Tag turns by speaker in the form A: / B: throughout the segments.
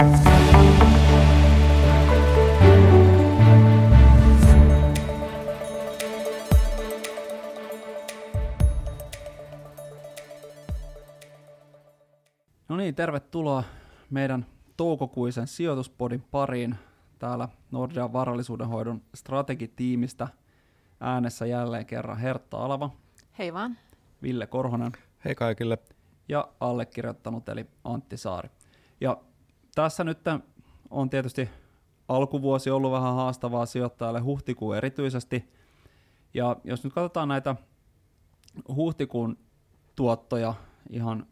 A: No niin, tervetuloa meidän toukokuisen sijoituspodin pariin. Täällä Nordean varallisuudenhoidon strategitiimistä äänessä jälleen kerran Hertta Alava.
B: Hei vaan.
A: Ville Korhonen.
C: Hei kaikille.
A: Ja allekirjoittanut eli Antti Saari. Ja tässä nyt on tietysti alkuvuosi ollut vähän haastavaa sijoittajalle, huhtikuu erityisesti. Ja jos nyt katsotaan näitä huhtikuun tuottoja ihan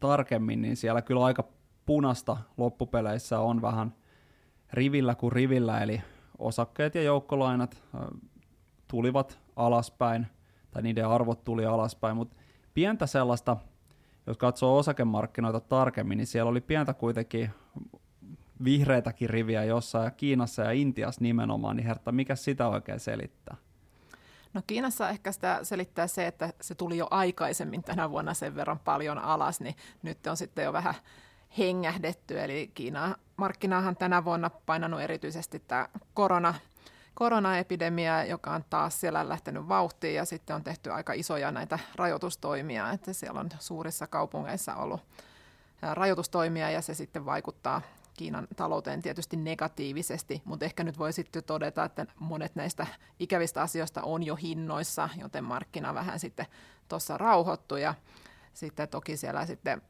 A: tarkemmin, niin siellä kyllä aika punasta loppupeleissä on vähän rivillä kuin rivillä, eli osakkeet ja joukkolainat tulivat alaspäin, tai niiden arvot tuli alaspäin, mutta pientä sellaista, jos katsoo osakemarkkinoita tarkemmin, niin siellä oli pientä kuitenkin vihreitäkin riviä jossain, Kiinassa ja Intiassa nimenomaan, niin Hertta, mikä sitä oikein selittää?
B: No Kiinassa ehkä sitä selittää se, että se tuli jo aikaisemmin tänä vuonna sen verran paljon alas, niin nyt on sitten jo vähän hengähdetty. Eli Kiinan markkinaahan tänä vuonna painanut erityisesti tämä korona, koronaepidemia, joka on taas siellä lähtenyt vauhtiin ja sitten on tehty aika isoja näitä rajoitustoimia, että siellä on suurissa kaupungeissa ollut rajoitustoimia ja se sitten vaikuttaa Kiinan talouteen tietysti negatiivisesti, mutta ehkä nyt voi sitten todeta, että monet näistä ikävistä asioista on jo hinnoissa, joten markkina vähän sitten tuossa rauhoittu ja sitten toki siellä sitten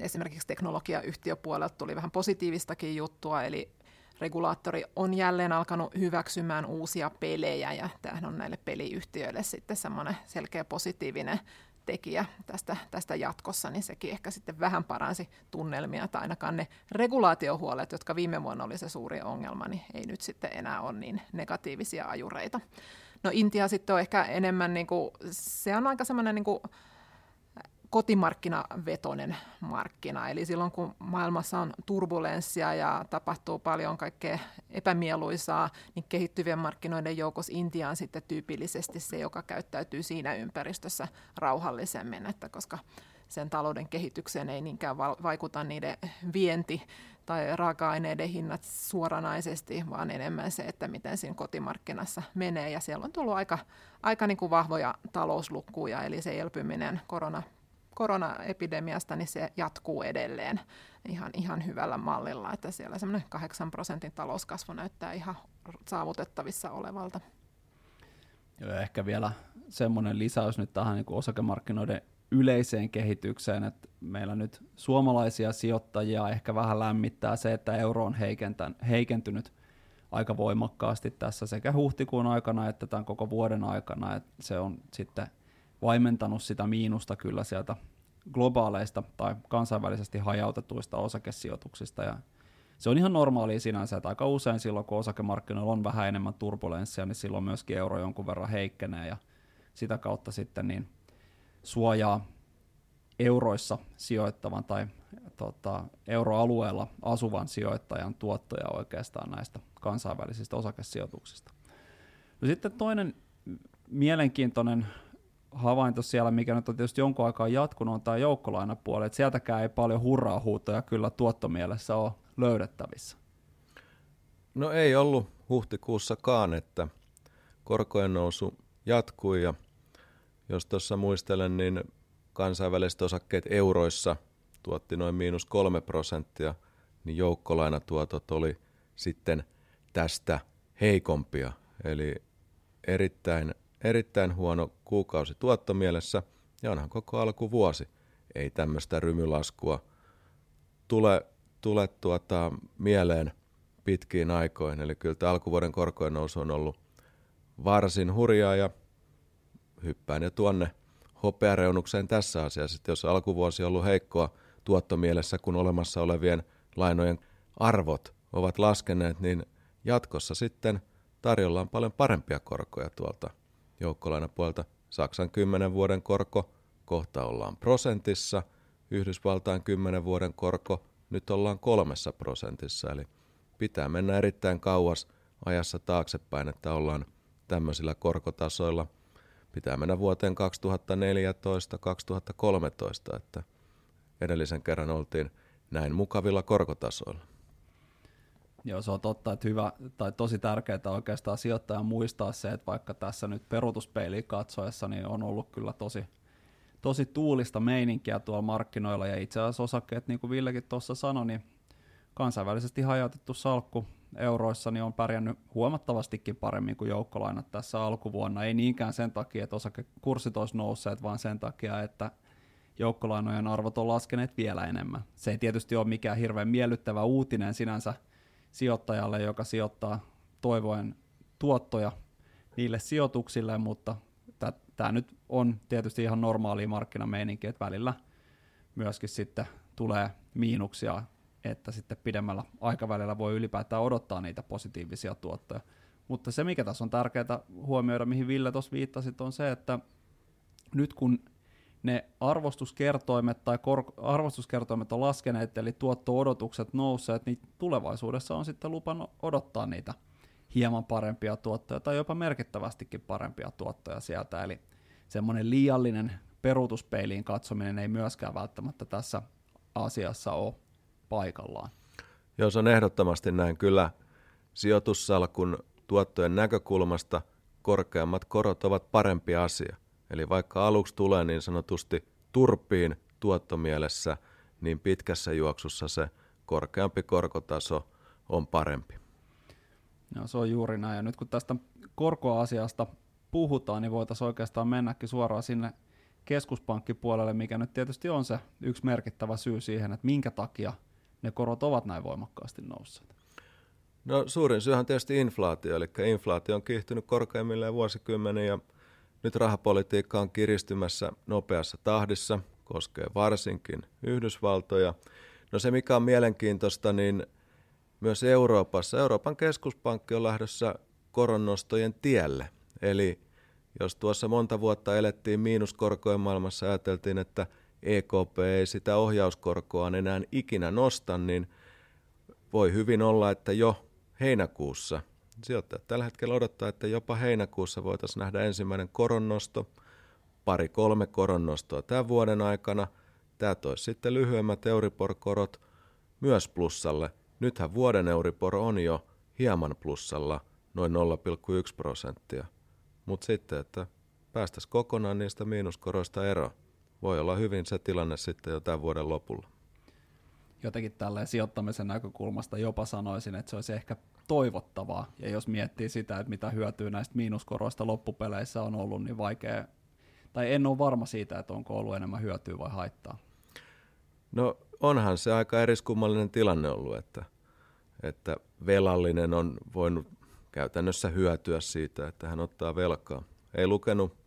B: esimerkiksi teknologiayhtiöpuolelta tuli vähän positiivistakin juttua, eli regulaattori on jälleen alkanut hyväksymään uusia pelejä ja tämähän on näille peliyhtiöille sitten semmoinen selkeä positiivinen tekijä tästä, tästä jatkossa, niin sekin ehkä sitten vähän paransi tunnelmia, tai ainakaan ne regulaatiohuolet, jotka viime vuonna oli se suuri ongelma, niin ei nyt sitten enää ole niin negatiivisia ajureita. No Intia sitten on ehkä enemmän, niin kuin, se on aika semmoinen niin kuin, kotimarkkinavetoinen markkina. Eli silloin kun maailmassa on turbulenssia ja tapahtuu paljon kaikkea epämieluisaa, niin kehittyvien markkinoiden joukossa Intia on sitten tyypillisesti se, joka käyttäytyy siinä ympäristössä rauhallisemmin, että koska sen talouden kehitykseen ei niinkään vaikuta niiden vienti tai raaka-aineiden hinnat suoranaisesti, vaan enemmän se, että miten siinä kotimarkkinassa menee. Ja siellä on tullut aika, aika niin kuin vahvoja talouslukuja, eli se elpyminen korona koronaepidemiasta, niin se jatkuu edelleen ihan, ihan hyvällä mallilla, että siellä semmoinen 8 prosentin talouskasvu näyttää ihan saavutettavissa olevalta.
A: Ja ehkä vielä semmoinen lisäys nyt tähän niin kuin osakemarkkinoiden yleiseen kehitykseen, että meillä nyt suomalaisia sijoittajia ehkä vähän lämmittää se, että euro on heikentynyt aika voimakkaasti tässä sekä huhtikuun aikana että tämän koko vuoden aikana, että se on sitten – vaimentanut sitä miinusta kyllä sieltä globaaleista tai kansainvälisesti hajautetuista osakesijoituksista. Ja se on ihan normaalia sinänsä, että aika usein silloin, kun osakemarkkinoilla on vähän enemmän turbulenssia, niin silloin myöskin euro jonkun verran heikkenee ja sitä kautta sitten niin suojaa euroissa sijoittavan tai tota, euroalueella asuvan sijoittajan tuottoja oikeastaan näistä kansainvälisistä osakesijoituksista. No sitten toinen mielenkiintoinen havainto siellä, mikä nyt on tietysti jonkun aikaa jatkunut, on tämä joukkolainapuoli, että sieltäkään ei paljon hurraa huutoja kyllä tuottomielessä ole löydettävissä.
C: No ei ollut huhtikuussakaan, että korkojen nousu jatkui ja jos tuossa muistelen, niin kansainväliset osakkeet euroissa tuotti noin miinus kolme prosenttia, niin joukkolainatuotot oli sitten tästä heikompia. Eli erittäin Erittäin huono kuukausi tuottomielessä ja onhan koko alkuvuosi. Ei tämmöistä rymylaskua tule, tule tuota mieleen pitkiin aikoihin. Eli kyllä tämä alkuvuoden korkojen nousu on ollut varsin hurjaa ja hyppään jo tuonne hopeareunukseen tässä asiassa. Että jos alkuvuosi on ollut heikkoa tuottomielessä, kun olemassa olevien lainojen arvot ovat laskeneet, niin jatkossa sitten tarjolla on paljon parempia korkoja tuolta joukkolainapuolta. Saksan 10 vuoden korko, kohta ollaan prosentissa, Yhdysvaltain 10 vuoden korko, nyt ollaan kolmessa prosentissa, eli pitää mennä erittäin kauas ajassa taaksepäin, että ollaan tämmöisillä korkotasoilla. Pitää mennä vuoteen 2014-2013, että edellisen kerran oltiin näin mukavilla korkotasoilla.
A: Joo, se on totta, että hyvä tai tosi tärkeää oikeastaan sijoittaja muistaa se, että vaikka tässä nyt peruutuspeiliin katsoessa, niin on ollut kyllä tosi, tosi tuulista meininkiä tuolla markkinoilla, ja itse asiassa osakkeet, niin kuin Villekin tuossa sanoi, niin kansainvälisesti hajautettu salkku euroissa niin on pärjännyt huomattavastikin paremmin kuin joukkolainat tässä alkuvuonna. Ei niinkään sen takia, että osakekurssit olisi nousseet, vaan sen takia, että joukkolainojen arvot on laskeneet vielä enemmän. Se ei tietysti ole mikään hirveän miellyttävä uutinen sinänsä sijoittajalle, joka sijoittaa toivoen tuottoja niille sijoituksille, mutta tämä nyt on tietysti ihan normaali markkinameininki, että välillä myöskin sitten tulee miinuksia että sitten pidemmällä aikavälillä voi ylipäätään odottaa niitä positiivisia tuottoja. Mutta se, mikä tässä on tärkeää huomioida, mihin Ville tuossa viittasit, on se, että nyt kun ne arvostuskertoimet tai kor- arvostuskertoimet on laskeneet, eli tuotto-odotukset nousseet, niin tulevaisuudessa on sitten lupa odottaa niitä hieman parempia tuottoja tai jopa merkittävästikin parempia tuottoja sieltä. Eli semmoinen liiallinen peruutuspeiliin katsominen ei myöskään välttämättä tässä asiassa ole paikallaan.
C: Joo, se on ehdottomasti näin. Kyllä sijoitussalkun tuottojen näkökulmasta korkeammat korot ovat parempi asia. Eli vaikka aluksi tulee niin sanotusti turpiin tuottomielessä, niin pitkässä juoksussa se korkeampi korkotaso on parempi.
A: Joo, se on juuri näin. Ja nyt kun tästä korkoasiasta puhutaan, niin voitaisiin oikeastaan mennäkin suoraan sinne keskuspankkipuolelle, mikä nyt tietysti on se yksi merkittävä syy siihen, että minkä takia – ne korot ovat näin voimakkaasti nousseet?
C: No suurin syy on tietysti inflaatio, eli inflaatio on kiihtynyt korkeimmilleen vuosikymmenen ja nyt rahapolitiikka on kiristymässä nopeassa tahdissa, koskee varsinkin Yhdysvaltoja. No se mikä on mielenkiintoista, niin myös Euroopassa, Euroopan keskuspankki on lähdössä koronnostojen tielle. Eli jos tuossa monta vuotta elettiin miinuskorkojen maailmassa, ajateltiin, että – EKP ei sitä ohjauskorkoa enää ikinä nosta, niin voi hyvin olla, että jo heinäkuussa, sijoittajat tällä hetkellä odottaa, että jopa heinäkuussa voitaisiin nähdä ensimmäinen koronnosto, pari-kolme koronnostoa tämän vuoden aikana. Tämä toisi sitten lyhyemmät Euribor-korot myös plussalle. Nythän vuoden Euribor on jo hieman plussalla, noin 0,1 prosenttia. Mutta sitten, että päästäisiin kokonaan niistä miinuskoroista eroon voi olla hyvin se tilanne sitten jo tämän vuoden lopulla.
A: Jotenkin tälleen sijoittamisen näkökulmasta jopa sanoisin, että se olisi ehkä toivottavaa. Ja jos miettii sitä, että mitä hyötyä näistä miinuskoroista loppupeleissä on ollut, niin vaikea, tai en ole varma siitä, että onko ollut enemmän hyötyä vai haittaa.
C: No onhan se aika eriskummallinen tilanne ollut, että, että velallinen on voinut käytännössä hyötyä siitä, että hän ottaa velkaa. Ei lukenut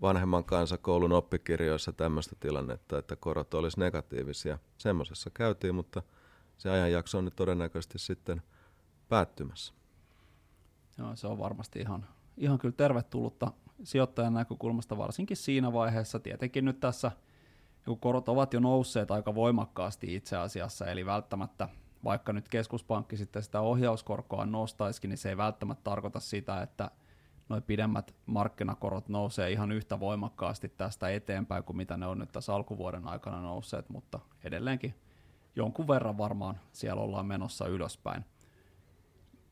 C: vanhemman kansakoulun oppikirjoissa tämmöistä tilannetta, että korot olisi negatiivisia. Semmoisessa käytiin, mutta se ajanjakso on nyt todennäköisesti sitten päättymässä.
A: Joo, se on varmasti ihan, ihan kyllä tervetullutta sijoittajan näkökulmasta, varsinkin siinä vaiheessa. Tietenkin nyt tässä, kun korot ovat jo nousseet aika voimakkaasti itse asiassa, eli välttämättä vaikka nyt keskuspankki sitten sitä ohjauskorkoa nostaisikin, niin se ei välttämättä tarkoita sitä, että – noin pidemmät markkinakorot nousee ihan yhtä voimakkaasti tästä eteenpäin kuin mitä ne on nyt tässä alkuvuoden aikana nousseet, mutta edelleenkin jonkun verran varmaan siellä ollaan menossa ylöspäin.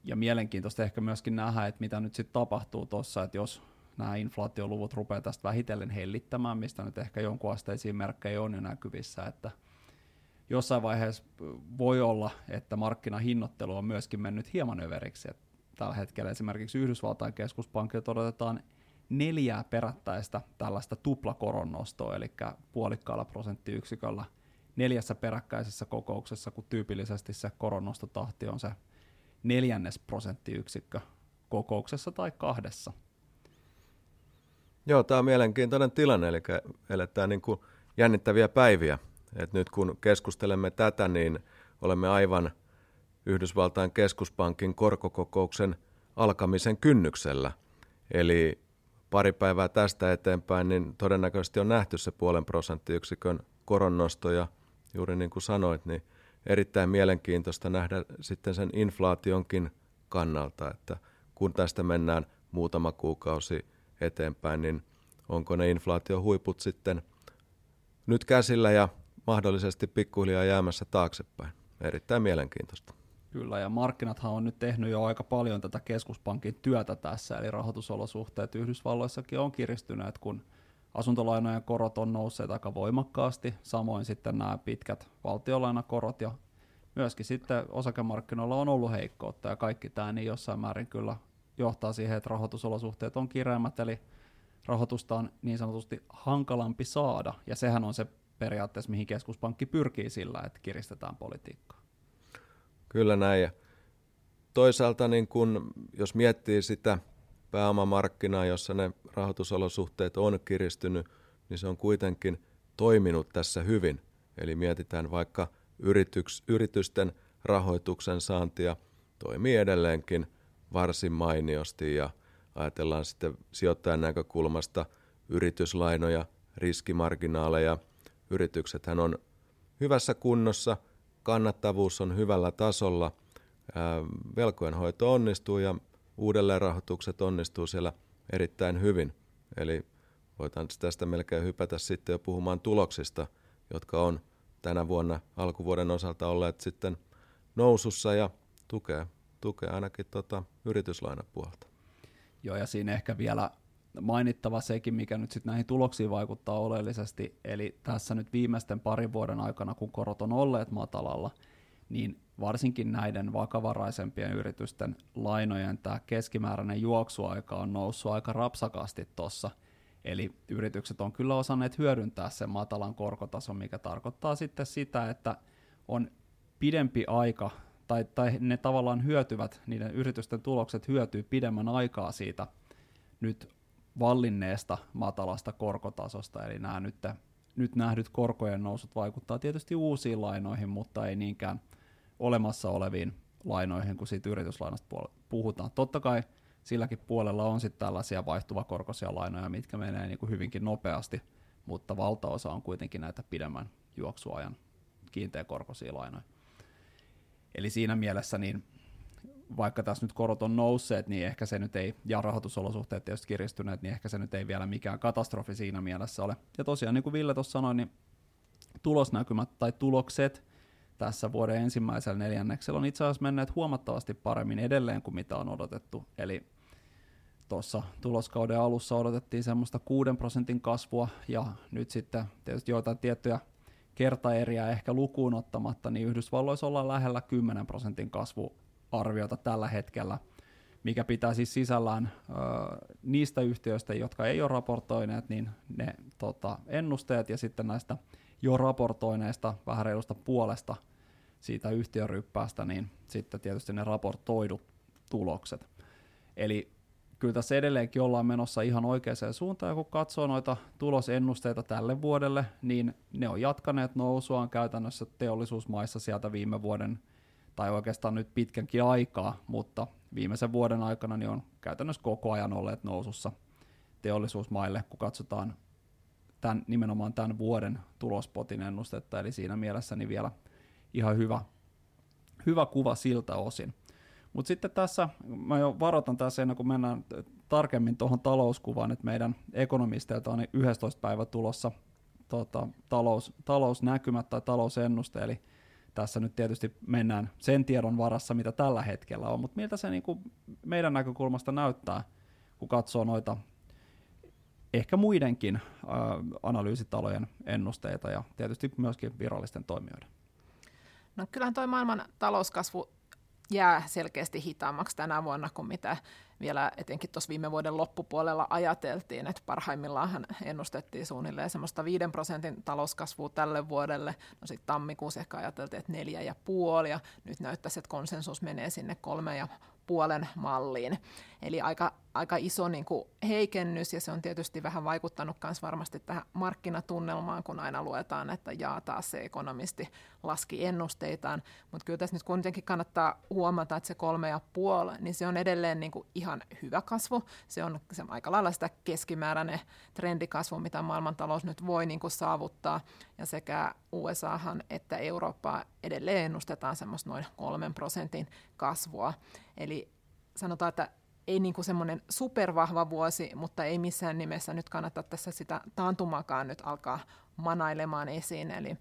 A: Ja mielenkiintoista ehkä myöskin nähdä, että mitä nyt sitten tapahtuu tuossa, että jos nämä inflaatioluvut rupeaa tästä vähitellen hellittämään, mistä nyt ehkä jonkun asteisiin merkkejä on jo näkyvissä, että jossain vaiheessa voi olla, että markkinahinnoittelu on myöskin mennyt hieman överiksi, että tällä hetkellä esimerkiksi Yhdysvaltain keskuspankilta odotetaan neljää perättäistä tällaista tuplakoronnostoa, eli puolikkaalla prosenttiyksiköllä neljässä peräkkäisessä kokouksessa, kun tyypillisesti se koronnostotahti on se neljännes prosenttiyksikkö kokouksessa tai kahdessa.
C: Joo, tämä on mielenkiintoinen tilanne, eli eletään niin kuin jännittäviä päiviä. Et nyt kun keskustelemme tätä, niin olemme aivan – Yhdysvaltain keskuspankin korkokokouksen alkamisen kynnyksellä. Eli pari päivää tästä eteenpäin, niin todennäköisesti on nähty se puolen prosenttiyksikön koronnosto ja juuri niin kuin sanoit, niin erittäin mielenkiintoista nähdä sitten sen inflaationkin kannalta, että kun tästä mennään muutama kuukausi eteenpäin, niin onko ne inflaatiohuiput sitten nyt käsillä ja mahdollisesti pikkuhiljaa jäämässä taaksepäin. Erittäin mielenkiintoista.
A: Kyllä, ja markkinathan on nyt tehnyt jo aika paljon tätä keskuspankin työtä tässä, eli rahoitusolosuhteet Yhdysvalloissakin on kiristyneet, kun asuntolainojen korot on nousseet aika voimakkaasti, samoin sitten nämä pitkät valtiolainakorot ja myöskin sitten osakemarkkinoilla on ollut heikkoutta ja kaikki tämä niin jossain määrin kyllä johtaa siihen, että rahoitusolosuhteet on kireämmät, eli rahoitusta on niin sanotusti hankalampi saada, ja sehän on se periaatteessa, mihin keskuspankki pyrkii sillä, että kiristetään politiikkaa.
C: Kyllä näin, ja toisaalta niin kun, jos miettii sitä pääomamarkkinaa, jossa ne rahoitusolosuhteet on kiristynyt, niin se on kuitenkin toiminut tässä hyvin. Eli mietitään vaikka yrityks, yritysten rahoituksen saantia, toimii edelleenkin varsin mainiosti ja ajatellaan sitten sijoittajan näkökulmasta yrityslainoja, riskimarginaaleja. Yrityksethän on hyvässä kunnossa, kannattavuus on hyvällä tasolla, velkojen hoito onnistuu ja uudelleenrahoitukset onnistuu siellä erittäin hyvin. Eli voitaan tästä melkein hypätä sitten jo puhumaan tuloksista, jotka on tänä vuonna alkuvuoden osalta olleet sitten nousussa ja tukee, tukee ainakin tota yrityslainapuolta.
A: Joo, ja siinä ehkä vielä mainittava sekin, mikä nyt sitten näihin tuloksiin vaikuttaa oleellisesti, eli tässä nyt viimeisten parin vuoden aikana, kun korot on olleet matalalla, niin varsinkin näiden vakavaraisempien yritysten lainojen tämä keskimääräinen juoksuaika on noussut aika rapsakasti tuossa. Eli yritykset on kyllä osanneet hyödyntää sen matalan korkotason, mikä tarkoittaa sitten sitä, että on pidempi aika, tai, tai ne tavallaan hyötyvät, niiden yritysten tulokset hyötyy pidemmän aikaa siitä nyt vallinneesta matalasta korkotasosta, eli nämä nyt, nyt nähdyt korkojen nousut vaikuttaa tietysti uusiin lainoihin, mutta ei niinkään – olemassa oleviin lainoihin, kun siitä yrityslainasta puhutaan. Totta kai silläkin puolella on sitten tällaisia vaihtuvakorkoisia lainoja, mitkä menee niin kuin hyvinkin nopeasti, mutta valtaosa on kuitenkin näitä pidemmän juoksuajan kiinteäkorkoisia lainoja. Eli siinä mielessä niin vaikka tässä nyt korot on nousseet, niin ehkä se nyt ei, ja rahoitusolosuhteet tietysti kiristyneet, niin ehkä se nyt ei vielä mikään katastrofi siinä mielessä ole. Ja tosiaan, niin kuin Ville tuossa sanoi, niin tulosnäkymät tai tulokset tässä vuoden ensimmäisellä neljänneksellä on itse asiassa menneet huomattavasti paremmin edelleen kuin mitä on odotettu. Eli tuossa tuloskauden alussa odotettiin semmoista 6 prosentin kasvua, ja nyt sitten tietysti joitain tiettyjä kertaeriä ehkä lukuun ottamatta, niin Yhdysvalloissa ollaan lähellä 10 prosentin kasvuarviota tällä hetkellä, mikä pitää siis sisällään ö, niistä yhtiöistä, jotka ei ole raportoineet, niin ne tota, ennusteet ja sitten näistä jo raportoineesta vähän reilusta puolesta siitä yhtiöryppäästä, niin sitten tietysti ne raportoidut tulokset. Eli kyllä tässä edelleenkin ollaan menossa ihan oikeaan suuntaan, ja kun katsoo noita tulosennusteita tälle vuodelle, niin ne on jatkaneet nousuaan käytännössä teollisuusmaissa sieltä viime vuoden, tai oikeastaan nyt pitkänkin aikaa, mutta viimeisen vuoden aikana niin on käytännössä koko ajan olleet nousussa teollisuusmaille, kun katsotaan tämän, nimenomaan tämän vuoden tulospotin ennustetta, eli siinä mielessä niin vielä ihan hyvä, hyvä kuva siltä osin. Mutta sitten tässä, mä jo varoitan tässä ennen kuin mennään tarkemmin tuohon talouskuvaan, että meidän ekonomisteilta on 11 päivä tulossa tota, talous, talousnäkymät tai talousennuste, eli tässä nyt tietysti mennään sen tiedon varassa, mitä tällä hetkellä on, mutta miltä se niin kuin meidän näkökulmasta näyttää, kun katsoo noita ehkä muidenkin äh, analyysitalojen ennusteita ja tietysti myöskin virallisten toimijoiden.
B: No kyllähän tuo maailman talouskasvu jää selkeästi hitaammaksi tänä vuonna kuin mitä vielä etenkin tuossa viime vuoden loppupuolella ajateltiin, että parhaimmillaan ennustettiin suunnilleen semmoista 5 prosentin talouskasvua tälle vuodelle. No sitten tammikuussa ehkä ajateltiin, että neljä ja puoli, ja nyt näyttäisi, että konsensus menee sinne kolme ja puolen malliin. Eli aika, aika iso niin kuin heikennys, ja se on tietysti vähän vaikuttanut myös varmasti tähän markkinatunnelmaan, kun aina luetaan, että jaa taas se ekonomisti laski ennusteitaan. Mutta kyllä tässä nyt kuitenkin kannattaa huomata, että se kolme ja puoli, niin se on edelleen niin kuin ihan hyvä kasvu. Se on, se aika lailla sitä keskimääräinen trendikasvu, mitä maailmantalous nyt voi niin kuin saavuttaa. Ja sekä USAhan että Eurooppaa edelleen ennustetaan semmoista noin kolmen prosentin kasvua. Eli sanotaan, että ei niin kuin semmoinen supervahva vuosi, mutta ei missään nimessä nyt kannata tässä sitä taantumakaan nyt alkaa manailemaan esiin. Eli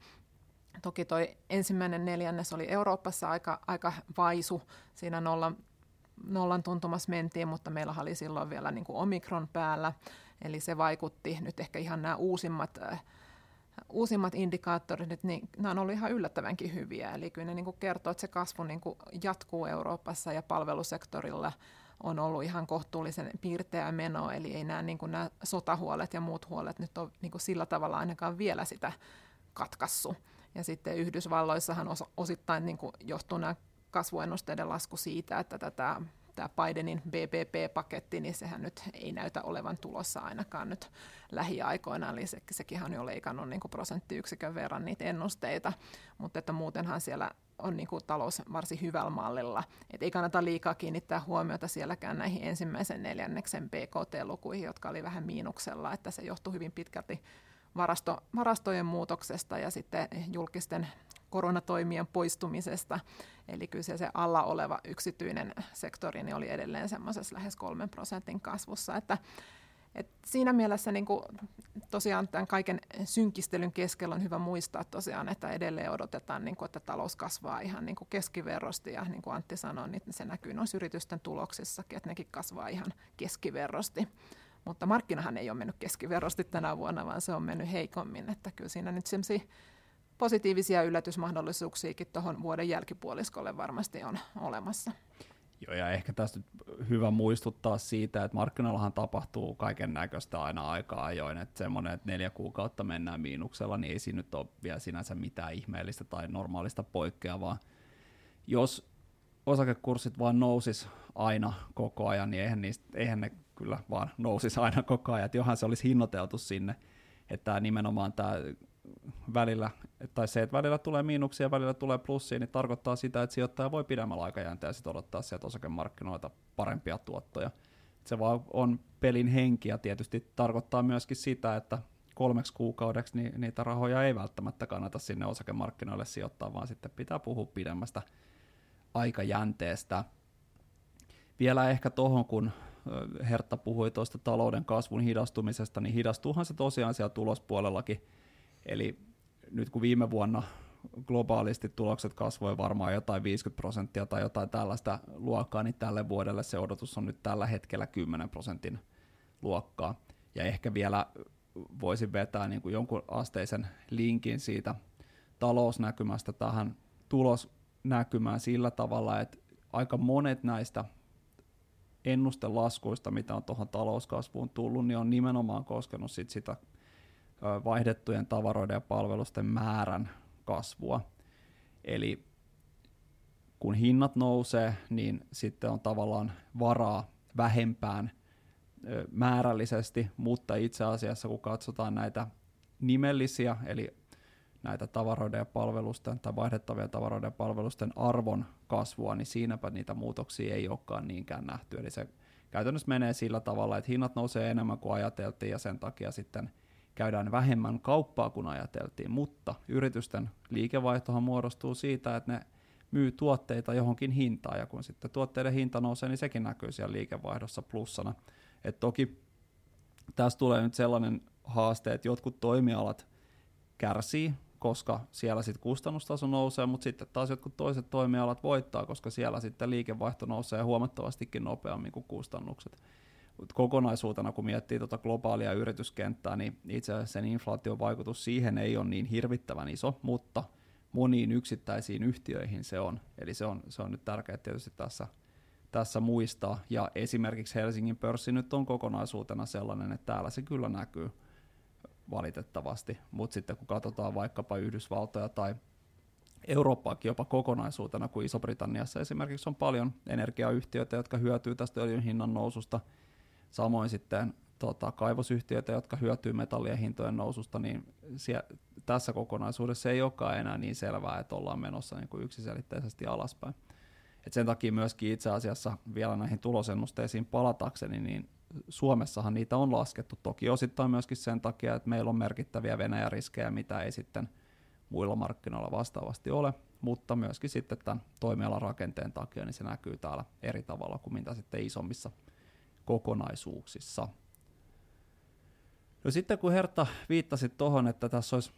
B: Toki toi ensimmäinen neljännes oli Euroopassa aika, aika vaisu, siinä nollan, nollan tuntumassa mentiin, mutta meillä oli silloin vielä niin kuin omikron päällä, eli se vaikutti nyt ehkä ihan nämä uusimmat äh, uusimmat indikaattorit, niin nämä on ollut ihan yllättävänkin hyviä. Eli kyllä ne niin kuin kertoo, että se kasvu niin kuin jatkuu Euroopassa ja palvelusektorilla on ollut ihan kohtuullisen piirteä meno, eli ei nämä, niin kuin nämä sotahuolet ja muut huolet nyt ole niin kuin sillä tavalla ainakaan vielä sitä katkassu. Ja sitten Yhdysvalloissahan os, osittain niin kuin johtuu nämä kasvuennusteiden lasku siitä, että tätä tämä Bidenin BBP-paketti, niin sehän nyt ei näytä olevan tulossa ainakaan nyt lähiaikoina, eli se, sekin on jo leikannut niin kuin prosenttiyksikön verran niitä ennusteita, mutta että muutenhan siellä on niin kuin talous varsin hyvällä mallilla. Et ei kannata liikaa kiinnittää huomiota sielläkään näihin ensimmäisen neljänneksen BKT-lukuihin, jotka oli vähän miinuksella, että se johtuu hyvin pitkälti varasto, varastojen muutoksesta ja sitten julkisten koronatoimien poistumisesta. Eli kyllä se, se alla oleva yksityinen sektori niin oli edelleen semmoisessa lähes kolmen prosentin kasvussa. Että, et siinä mielessä niin kuin, tosiaan tämän kaiken synkistelyn keskellä on hyvä muistaa tosiaan, että edelleen odotetaan, niin kuin, että talous kasvaa ihan niin keskiverrosti ja niin kuin Antti sanoi, niin se näkyy noissa yritysten tuloksissakin, että nekin kasvaa ihan keskiverrosti. Mutta markkinahan ei ole mennyt keskiverrosti tänä vuonna, vaan se on mennyt heikommin, että kyllä siinä nyt sellaisia positiivisia yllätysmahdollisuuksiakin tuohon vuoden jälkipuoliskolle varmasti on olemassa.
A: Joo, ja ehkä tästä hyvä muistuttaa siitä, että markkinoillahan tapahtuu kaiken näköistä aina aikaa ajoin, että semmoinen, että neljä kuukautta mennään miinuksella, niin ei siinä nyt ole vielä sinänsä mitään ihmeellistä tai normaalista poikkeavaa. Jos osakekurssit vaan nousis aina koko ajan, niin eihän, niistä, eihän ne kyllä vaan nousis aina koko ajan, että johan se olisi hinnoiteltu sinne, että nimenomaan tämä välillä, tai se, että välillä tulee miinuksia ja välillä tulee plussia, niin tarkoittaa sitä, että sijoittaja voi pidemmällä aikajänteellä sitten odottaa sieltä osakemarkkinoilta parempia tuottoja. Se vaan on pelin henki ja tietysti tarkoittaa myöskin sitä, että kolmeksi kuukaudeksi niin niitä rahoja ei välttämättä kannata sinne osakemarkkinoille sijoittaa, vaan sitten pitää puhua pidemmästä aikajänteestä. Vielä ehkä tuohon, kun Hertta puhui tuosta talouden kasvun hidastumisesta, niin hidastuuhan se tosiaan siellä tulospuolellakin Eli nyt kun viime vuonna globaalisti tulokset kasvoi varmaan jotain 50 prosenttia tai jotain tällaista luokkaa, niin tälle vuodelle se odotus on nyt tällä hetkellä 10 prosentin luokkaa. Ja ehkä vielä voisin vetää niin kuin jonkun asteisen linkin siitä talousnäkymästä tähän tulosnäkymään sillä tavalla, että aika monet näistä ennustelaskuista, mitä on tuohon talouskasvuun tullut, niin on nimenomaan koskenut sit sitä vaihdettujen tavaroiden ja palvelusten määrän kasvua. Eli kun hinnat nousee, niin sitten on tavallaan varaa vähempään määrällisesti, mutta itse asiassa kun katsotaan näitä nimellisiä, eli näitä tavaroiden ja palvelusten tai vaihdettavien tavaroiden ja palvelusten arvon kasvua, niin siinäpä niitä muutoksia ei olekaan niinkään nähty. Eli se käytännössä menee sillä tavalla, että hinnat nousee enemmän kuin ajateltiin ja sen takia sitten – käydään vähemmän kauppaa kuin ajateltiin, mutta yritysten liikevaihtohan muodostuu siitä, että ne myy tuotteita johonkin hintaan, ja kun sitten tuotteiden hinta nousee, niin sekin näkyy siellä liikevaihdossa plussana. Et toki tässä tulee nyt sellainen haaste, että jotkut toimialat kärsii, koska siellä sitten kustannustaso nousee, mutta sitten taas jotkut toiset toimialat voittaa, koska siellä sitten liikevaihto nousee huomattavastikin nopeammin kuin kustannukset kokonaisuutena, kun miettii tuota globaalia yrityskenttää, niin itse asiassa sen inflaation vaikutus siihen ei ole niin hirvittävän iso, mutta moniin yksittäisiin yhtiöihin se on. Eli se on, se on nyt tärkeää tietysti tässä, tässä muistaa. Ja esimerkiksi Helsingin pörssi nyt on kokonaisuutena sellainen, että täällä se kyllä näkyy valitettavasti. Mutta sitten kun katsotaan vaikkapa Yhdysvaltoja tai Eurooppaakin jopa kokonaisuutena, kun Iso-Britanniassa esimerkiksi on paljon energiayhtiöitä, jotka hyötyy tästä öljyn hinnan noususta – Samoin sitten tota, kaivosyhtiöitä, jotka hyötyy metallien hintojen noususta, niin sie, tässä kokonaisuudessa ei olekaan enää niin selvää, että ollaan menossa niin kuin yksiselitteisesti alaspäin. Et sen takia myöskin itse asiassa vielä näihin tulosennusteisiin palatakseni, niin Suomessahan niitä on laskettu. Toki osittain myöskin sen takia, että meillä on merkittäviä Venäjä-riskejä, mitä ei sitten muilla markkinoilla vastaavasti ole, mutta myöskin sitten tämän toimialan rakenteen takia niin se näkyy täällä eri tavalla kuin mitä sitten isommissa kokonaisuuksissa. No sitten kun Herta viittasi tuohon, että tässä olisi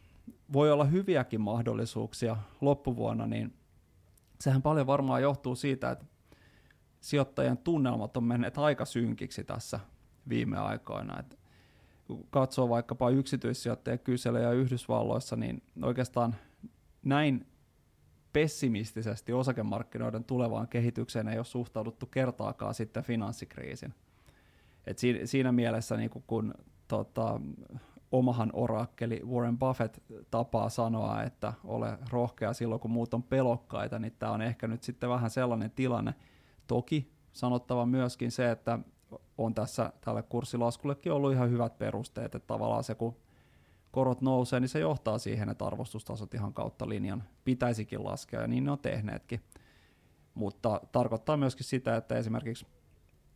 A: voi olla hyviäkin mahdollisuuksia loppuvuonna, niin sehän paljon varmaan johtuu siitä, että sijoittajien tunnelmat on menneet aika synkiksi tässä viime aikoina. Et kun katsoo vaikkapa yksityissijoittajien kyselyjä Yhdysvalloissa, niin oikeastaan näin pessimistisesti osakemarkkinoiden tulevaan kehitykseen ei ole suhtauduttu kertaakaan sitten finanssikriisin. Et siinä, siinä mielessä niin kun tota, omahan orakkeli Warren Buffett tapaa sanoa, että ole rohkea silloin, kun muut on pelokkaita, niin tämä on ehkä nyt sitten vähän sellainen tilanne. Toki sanottava myöskin se, että on tässä tälle kurssilaskullekin ollut ihan hyvät perusteet, että tavallaan se, kun korot nousee, niin se johtaa siihen, että arvostustasot ihan kautta linjan pitäisikin laskea, ja niin ne on tehneetkin. Mutta tarkoittaa myöskin sitä, että esimerkiksi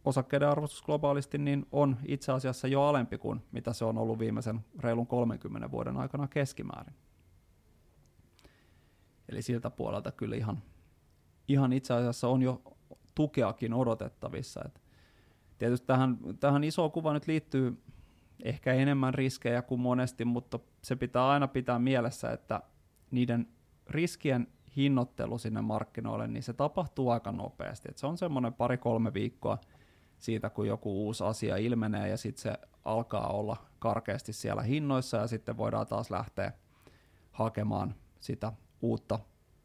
A: osakkeiden arvostus globaalisti niin on itse asiassa jo alempi kuin mitä se on ollut viimeisen reilun 30 vuoden aikana keskimäärin. Eli siltä puolelta kyllä ihan, ihan itse asiassa on jo tukeakin odotettavissa. Et tietysti tähän, tähän iso kuva nyt liittyy ehkä enemmän riskejä kuin monesti, mutta se pitää aina pitää mielessä, että niiden riskien hinnoittelu sinne markkinoille, niin se tapahtuu aika nopeasti. Et se on semmoinen pari-kolme viikkoa siitä, kun joku uusi asia ilmenee ja sitten se alkaa olla karkeasti siellä hinnoissa ja sitten voidaan taas lähteä hakemaan sitä uutta,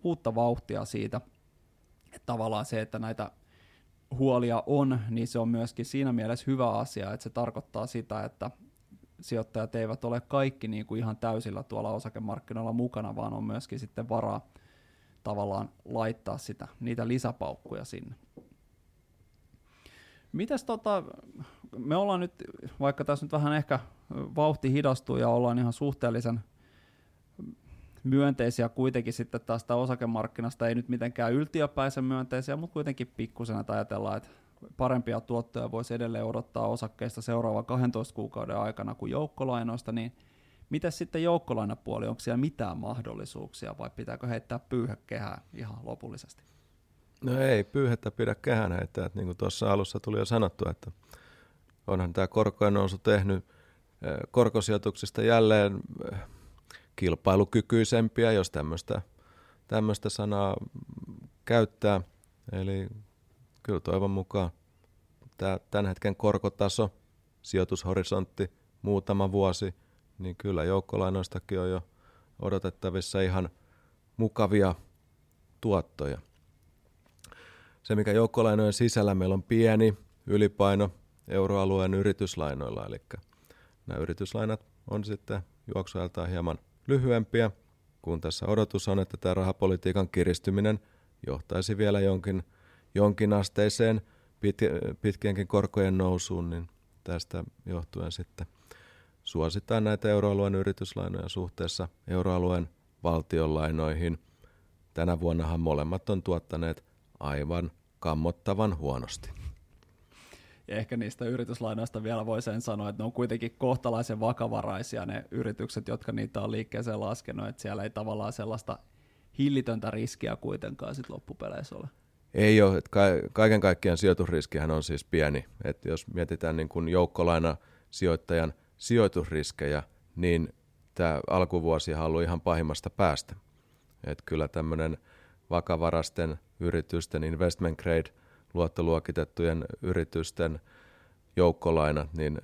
A: uutta vauhtia siitä. Että tavallaan se, että näitä huolia on, niin se on myöskin siinä mielessä hyvä asia, että se tarkoittaa sitä, että sijoittajat eivät ole kaikki niin kuin ihan täysillä tuolla osakemarkkinoilla mukana, vaan on myöskin sitten varaa tavallaan laittaa sitä, niitä lisäpaukkuja sinne. Mitäs tota, me ollaan nyt, vaikka tässä nyt vähän ehkä vauhti hidastuu ja ollaan ihan suhteellisen myönteisiä kuitenkin sitten tästä osakemarkkinasta, ei nyt mitenkään yltiöpäisen myönteisiä, mutta kuitenkin pikkusen, että ajatellaan, että parempia tuottoja voisi edelleen odottaa osakkeista seuraava 12 kuukauden aikana kuin joukkolainoista, niin miten sitten joukkolainapuoli, onko siellä mitään mahdollisuuksia vai pitääkö heittää pyyhekehää ihan lopullisesti?
C: No ei, pyyhettä pidä kehään heittää, niin kuin tuossa alussa tuli jo sanottu, että onhan tämä korkojen nousu tehnyt eh, korkosijoituksista jälleen eh, kilpailukykyisempiä, jos tämmöistä, tämmöistä sanaa käyttää. Eli kyllä toivon mukaan tämä tämän hetken korkotaso, sijoitushorisontti, muutama vuosi, niin kyllä joukkolainoistakin on jo odotettavissa ihan mukavia tuottoja. Se, mikä joukkolainojen sisällä meillä on pieni ylipaino euroalueen yrityslainoilla, eli nämä yrityslainat on sitten juoksuajaltaan hieman lyhyempiä, kun tässä odotus on, että tämä rahapolitiikan kiristyminen johtaisi vielä jonkin, jonkin asteiseen pit, pitkienkin korkojen nousuun, niin tästä johtuen sitten suositaan näitä euroalueen yrityslainoja suhteessa euroalueen valtionlainoihin. Tänä vuonnahan molemmat on tuottaneet aivan kammottavan huonosti.
A: Ja ehkä niistä yrityslainoista vielä voi sen sanoa, että ne on kuitenkin kohtalaisen vakavaraisia ne yritykset, jotka niitä on liikkeeseen laskenut, että siellä ei tavallaan sellaista hillitöntä riskiä kuitenkaan sit loppupeleissä ole.
C: Ei ole, että kaiken kaikkiaan sijoitusriskihän on siis pieni. Että jos mietitään niin kuin joukkolaina sijoittajan sijoitusriskejä, niin tämä alkuvuosi on ollut ihan pahimmasta päästä. Että kyllä tämmöinen vakavarasten yritysten investment grade luottoluokitettujen yritysten joukkolainat, niin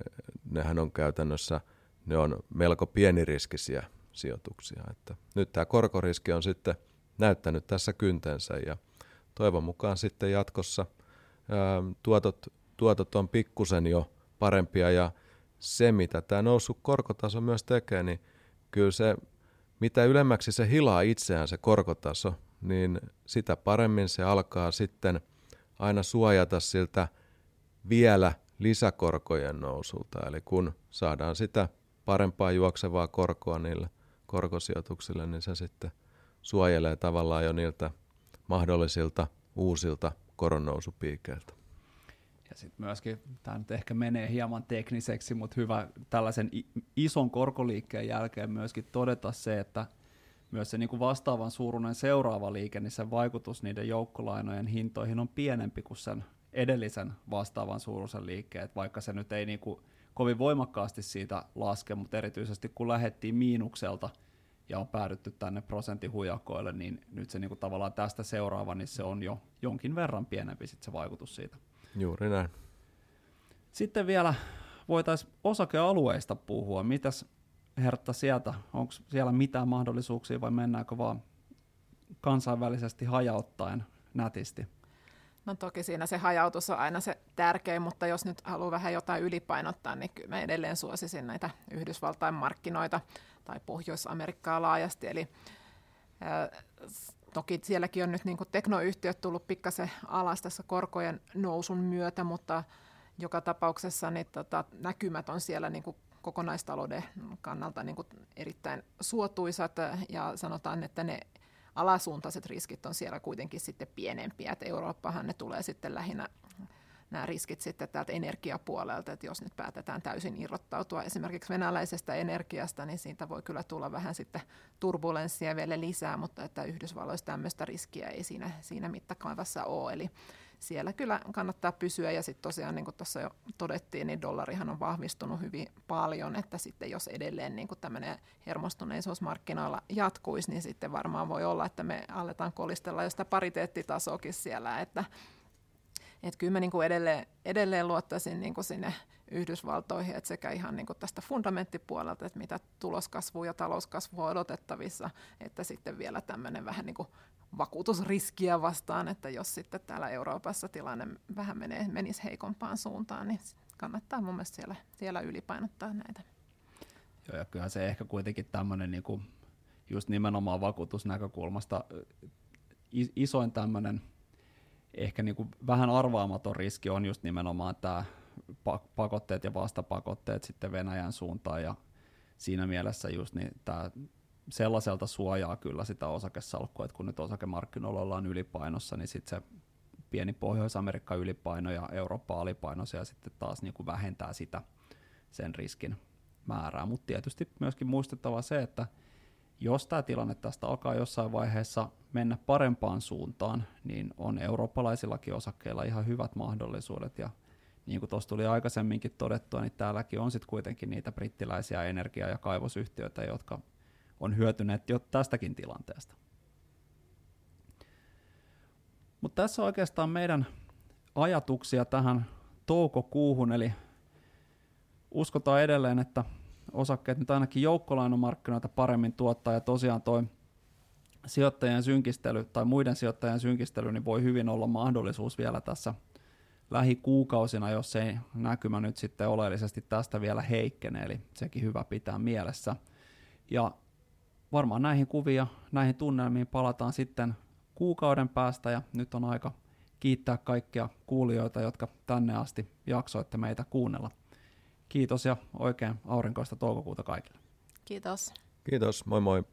C: nehän on käytännössä ne on melko pieniriskisiä sijoituksia. Että nyt tämä korkoriski on sitten näyttänyt tässä kyntensä ja toivon mukaan sitten jatkossa ää, tuotot, tuotot on pikkusen jo parempia ja se, mitä tämä noussut korkotaso myös tekee, niin kyllä se, mitä ylemmäksi se hilaa itseään se korkotaso, niin sitä paremmin se alkaa sitten aina suojata siltä vielä lisäkorkojen nousulta. Eli kun saadaan sitä parempaa juoksevaa korkoa niille korkosijoituksille, niin se sitten suojelee tavallaan jo niiltä mahdollisilta uusilta koronnousupiikeiltä.
A: Ja sitten myöskin, tämä nyt ehkä menee hieman tekniseksi, mutta hyvä tällaisen ison korkoliikkeen jälkeen myöskin todeta se, että – myös se niin kuin vastaavan suuruinen seuraava liike, niin sen vaikutus niiden joukkolainojen hintoihin on pienempi kuin sen edellisen vastaavan suuruisen liikkeen, että vaikka se nyt ei niin kuin kovin voimakkaasti siitä laske, mutta erityisesti kun lähdettiin miinukselta ja on päädytty tänne prosenttihujakoille, niin nyt se niin kuin tavallaan tästä seuraava, niin se on jo jonkin verran pienempi sit se vaikutus siitä.
C: Juuri näin.
A: Sitten vielä voitaisiin osakealueista puhua. Mitäs Hertta sieltä, onko siellä mitään mahdollisuuksia vai mennäänkö vaan kansainvälisesti hajauttaen nätisti?
B: No toki siinä se hajautus on aina se tärkein, mutta jos nyt haluaa vähän jotain ylipainottaa, niin kyllä mä edelleen suosisin näitä Yhdysvaltain markkinoita tai Pohjois-Amerikkaa laajasti. Eli äh, toki sielläkin on nyt niin teknoyhtiöt tullut pikkasen alas tässä korkojen nousun myötä, mutta joka tapauksessa niin tota, näkymät on siellä niin kokonaistalouden kannalta niin kuin erittäin suotuisat ja sanotaan, että ne alasuuntaiset riskit on siellä kuitenkin sitten pienempiä, että Eurooppahan ne tulee sitten lähinnä nämä riskit sitten täältä energiapuolelta, että jos nyt päätetään täysin irrottautua esimerkiksi venäläisestä energiasta, niin siitä voi kyllä tulla vähän sitten turbulenssia vielä lisää, mutta että Yhdysvalloissa tämmöistä riskiä ei siinä, siinä mittakaavassa ole, eli siellä kyllä kannattaa pysyä. Ja sitten tosiaan niin kuin tuossa jo todettiin, niin dollarihan on vahvistunut hyvin paljon, että sitten jos edelleen niin tämmöinen hermostuneisuus markkinoilla jatkuisi, niin sitten varmaan voi olla, että me aletaan kolistella josta pariteettitasokin siellä, että että kyllä mä niin kuin edelleen, edelleen luottaisin niin kuin sinne Yhdysvaltoihin, että sekä ihan niin kuin tästä fundamenttipuolelta, että mitä tuloskasvua ja talouskasvua on odotettavissa, että sitten vielä tämmöinen vähän niin kuin vakuutusriskiä vastaan, että jos sitten täällä Euroopassa tilanne vähän menee, menisi heikompaan suuntaan, niin kannattaa mun mielestä siellä, siellä ylipainottaa näitä.
A: Joo, ja kyllähän se ehkä kuitenkin tämmöinen niin kuin just nimenomaan vakuutusnäkökulmasta isoin tämmöinen ehkä niin kuin vähän arvaamaton riski on just nimenomaan tämä pakotteet ja vastapakotteet sitten Venäjän suuntaan ja siinä mielessä just niin tämä sellaiselta suojaa kyllä sitä osakesalkkua, että kun nyt osakemarkkinoilla ollaan ylipainossa, niin sitten se pieni Pohjois-Amerikka ylipaino ja Eurooppa alipainoisia ja sitten taas niin kuin vähentää sitä sen riskin määrää. Mutta tietysti myöskin muistettava se, että jos tämä tilanne tästä alkaa jossain vaiheessa mennä parempaan suuntaan, niin on eurooppalaisillakin osakkeilla ihan hyvät mahdollisuudet. Ja niin kuin tuossa tuli aikaisemminkin todettua, niin täälläkin on sitten kuitenkin niitä brittiläisiä energia- ja kaivosyhtiöitä, jotka on hyötyneet jo tästäkin tilanteesta. Mutta tässä on oikeastaan meidän ajatuksia tähän toukokuuhun, eli uskotaan edelleen, että osakkeet nyt ainakin joukkolainomarkkinoita paremmin tuottaa, ja tosiaan toi sijoittajien synkistely tai muiden sijoittajien synkistely niin voi hyvin olla mahdollisuus vielä tässä lähikuukausina, jos ei näkymä nyt sitten oleellisesti tästä vielä heikkene, eli sekin hyvä pitää mielessä. Ja varmaan näihin kuvia, näihin tunnelmiin palataan sitten kuukauden päästä ja nyt on aika kiittää kaikkia kuulijoita, jotka tänne asti jaksoitte meitä kuunnella. Kiitos ja oikein aurinkoista toukokuuta kaikille.
B: Kiitos.
C: Kiitos, moi moi.